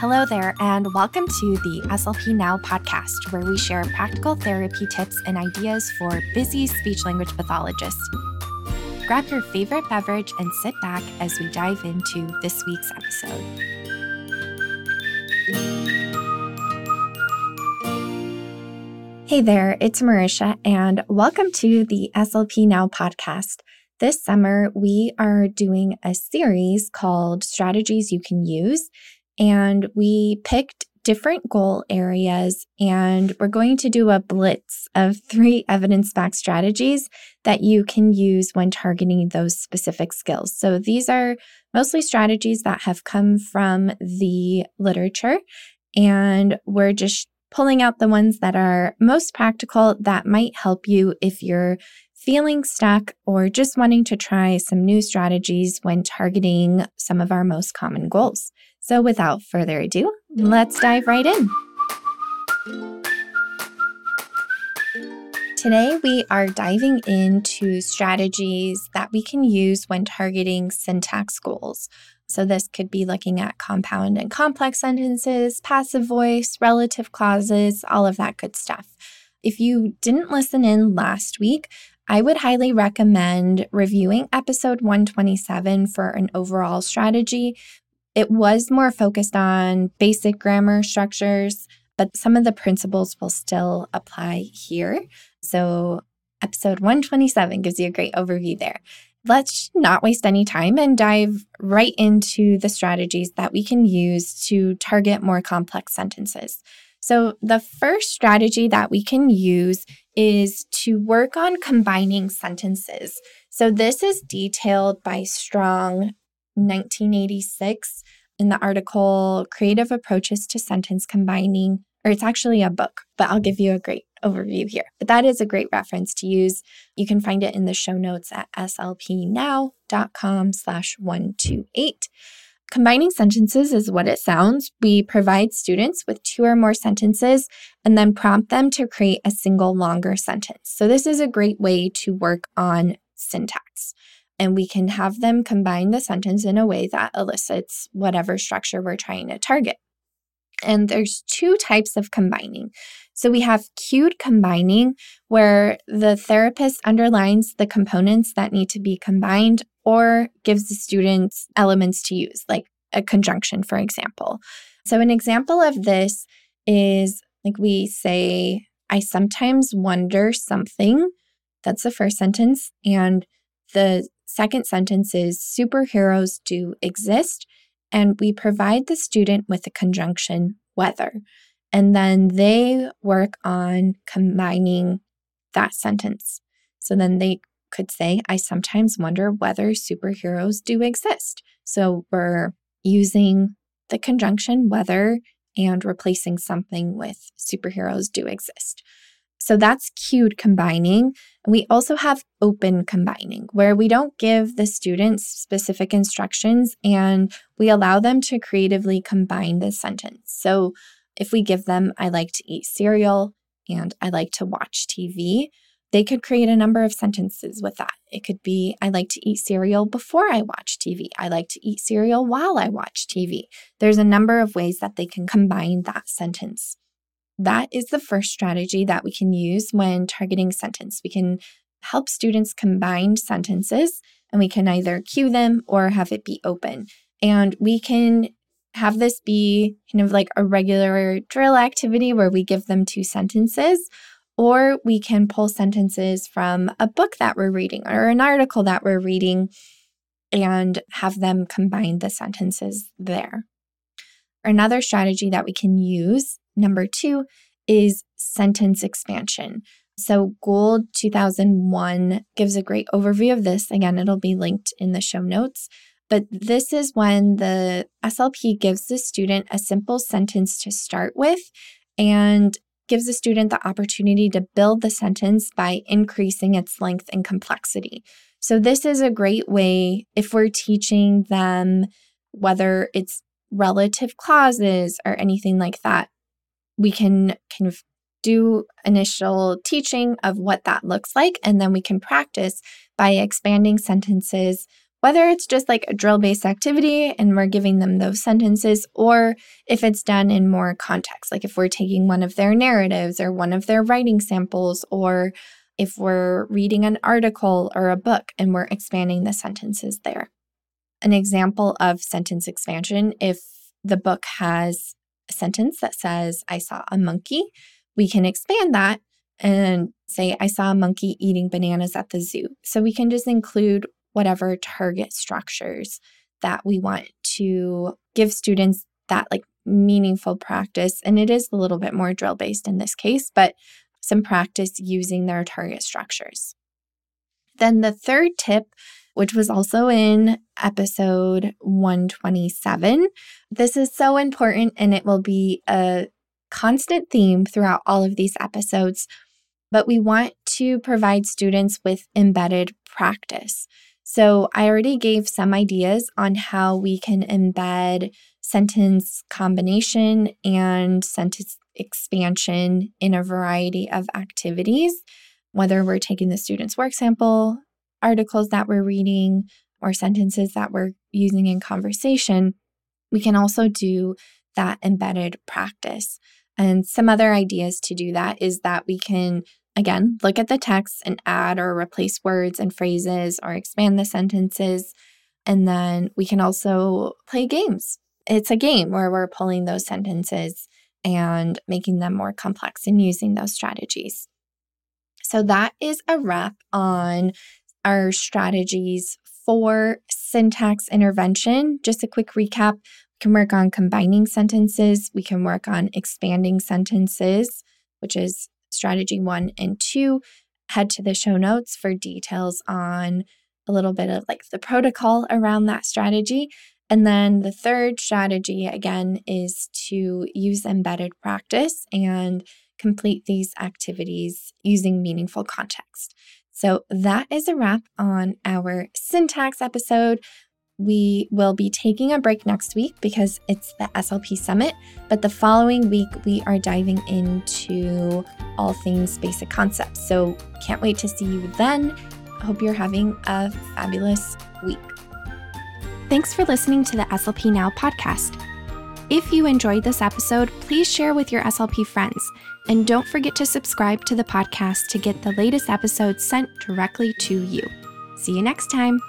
Hello there, and welcome to the SLP Now podcast, where we share practical therapy tips and ideas for busy speech language pathologists. Grab your favorite beverage and sit back as we dive into this week's episode. Hey there, it's Marisha, and welcome to the SLP Now podcast. This summer, we are doing a series called Strategies You Can Use and we picked different goal areas and we're going to do a blitz of three evidence backed strategies that you can use when targeting those specific skills. So these are mostly strategies that have come from the literature and we're just pulling out the ones that are most practical that might help you if you're feeling stuck or just wanting to try some new strategies when targeting some of our most common goals. So, without further ado, let's dive right in. Today, we are diving into strategies that we can use when targeting syntax goals. So, this could be looking at compound and complex sentences, passive voice, relative clauses, all of that good stuff. If you didn't listen in last week, I would highly recommend reviewing episode 127 for an overall strategy it was more focused on basic grammar structures, but some of the principles will still apply here. So, episode 127 gives you a great overview there. Let's not waste any time and dive right into the strategies that we can use to target more complex sentences. So, the first strategy that we can use is to work on combining sentences. So, this is detailed by Strong 1986 in the article Creative Approaches to Sentence Combining, or it's actually a book, but I'll give you a great overview here. But that is a great reference to use. You can find it in the show notes at slpnow.com slash 128. Combining sentences is what it sounds. We provide students with two or more sentences and then prompt them to create a single longer sentence. So this is a great way to work on syntax and we can have them combine the sentence in a way that elicits whatever structure we're trying to target. And there's two types of combining. So we have cued combining, where the therapist underlines the components that need to be combined or gives the students elements to use, like a conjunction, for example. So, an example of this is like we say, I sometimes wonder something. That's the first sentence. And the Second sentence is superheroes do exist, and we provide the student with the conjunction whether. And then they work on combining that sentence. So then they could say, I sometimes wonder whether superheroes do exist. So we're using the conjunction whether and replacing something with superheroes do exist. So that's cued combining. We also have open combining, where we don't give the students specific instructions and we allow them to creatively combine the sentence. So if we give them, I like to eat cereal and I like to watch TV, they could create a number of sentences with that. It could be, I like to eat cereal before I watch TV. I like to eat cereal while I watch TV. There's a number of ways that they can combine that sentence. That is the first strategy that we can use when targeting sentence. We can help students combine sentences and we can either cue them or have it be open. And we can have this be kind of like a regular drill activity where we give them two sentences, or we can pull sentences from a book that we're reading or an article that we're reading and have them combine the sentences there. Another strategy that we can use Number two is sentence expansion. So, Gould 2001 gives a great overview of this. Again, it'll be linked in the show notes. But this is when the SLP gives the student a simple sentence to start with and gives the student the opportunity to build the sentence by increasing its length and complexity. So, this is a great way if we're teaching them whether it's relative clauses or anything like that we can kind of do initial teaching of what that looks like, and then we can practice by expanding sentences whether it's just like a drill based activity and we're giving them those sentences, or if it's done in more context, like if we're taking one of their narratives or one of their writing samples, or if we're reading an article or a book and we're expanding the sentences there. An example of sentence expansion if the book has sentence that says, I saw a monkey, we can expand that and say, I saw a monkey eating bananas at the zoo. So we can just include whatever target structures that we want to give students that like meaningful practice. And it is a little bit more drill based in this case, but some practice using their target structures. Then the third tip, which was also in episode 127, this is so important and it will be a constant theme throughout all of these episodes. But we want to provide students with embedded practice. So I already gave some ideas on how we can embed sentence combination and sentence expansion in a variety of activities, whether we're taking the student's work sample, articles that we're reading, or sentences that we're using in conversation. We can also do that embedded practice. And some other ideas to do that is that we can Again, look at the text and add or replace words and phrases or expand the sentences. And then we can also play games. It's a game where we're pulling those sentences and making them more complex and using those strategies. So that is a wrap on our strategies for syntax intervention. Just a quick recap we can work on combining sentences, we can work on expanding sentences, which is strategy one and two, head to the show notes for details on a little bit of like the protocol around that strategy. And then the third strategy, again, is to use embedded practice and complete these activities using meaningful context. So that is a wrap on our syntax episode. We will be taking a break next week because it's the SLP Summit, but the following week we are diving into all things basic concepts. So can't wait to see you then. Hope you're having a fabulous week. Thanks for listening to the SLP Now podcast. If you enjoyed this episode, please share with your SLP friends. And don't forget to subscribe to the podcast to get the latest episodes sent directly to you. See you next time.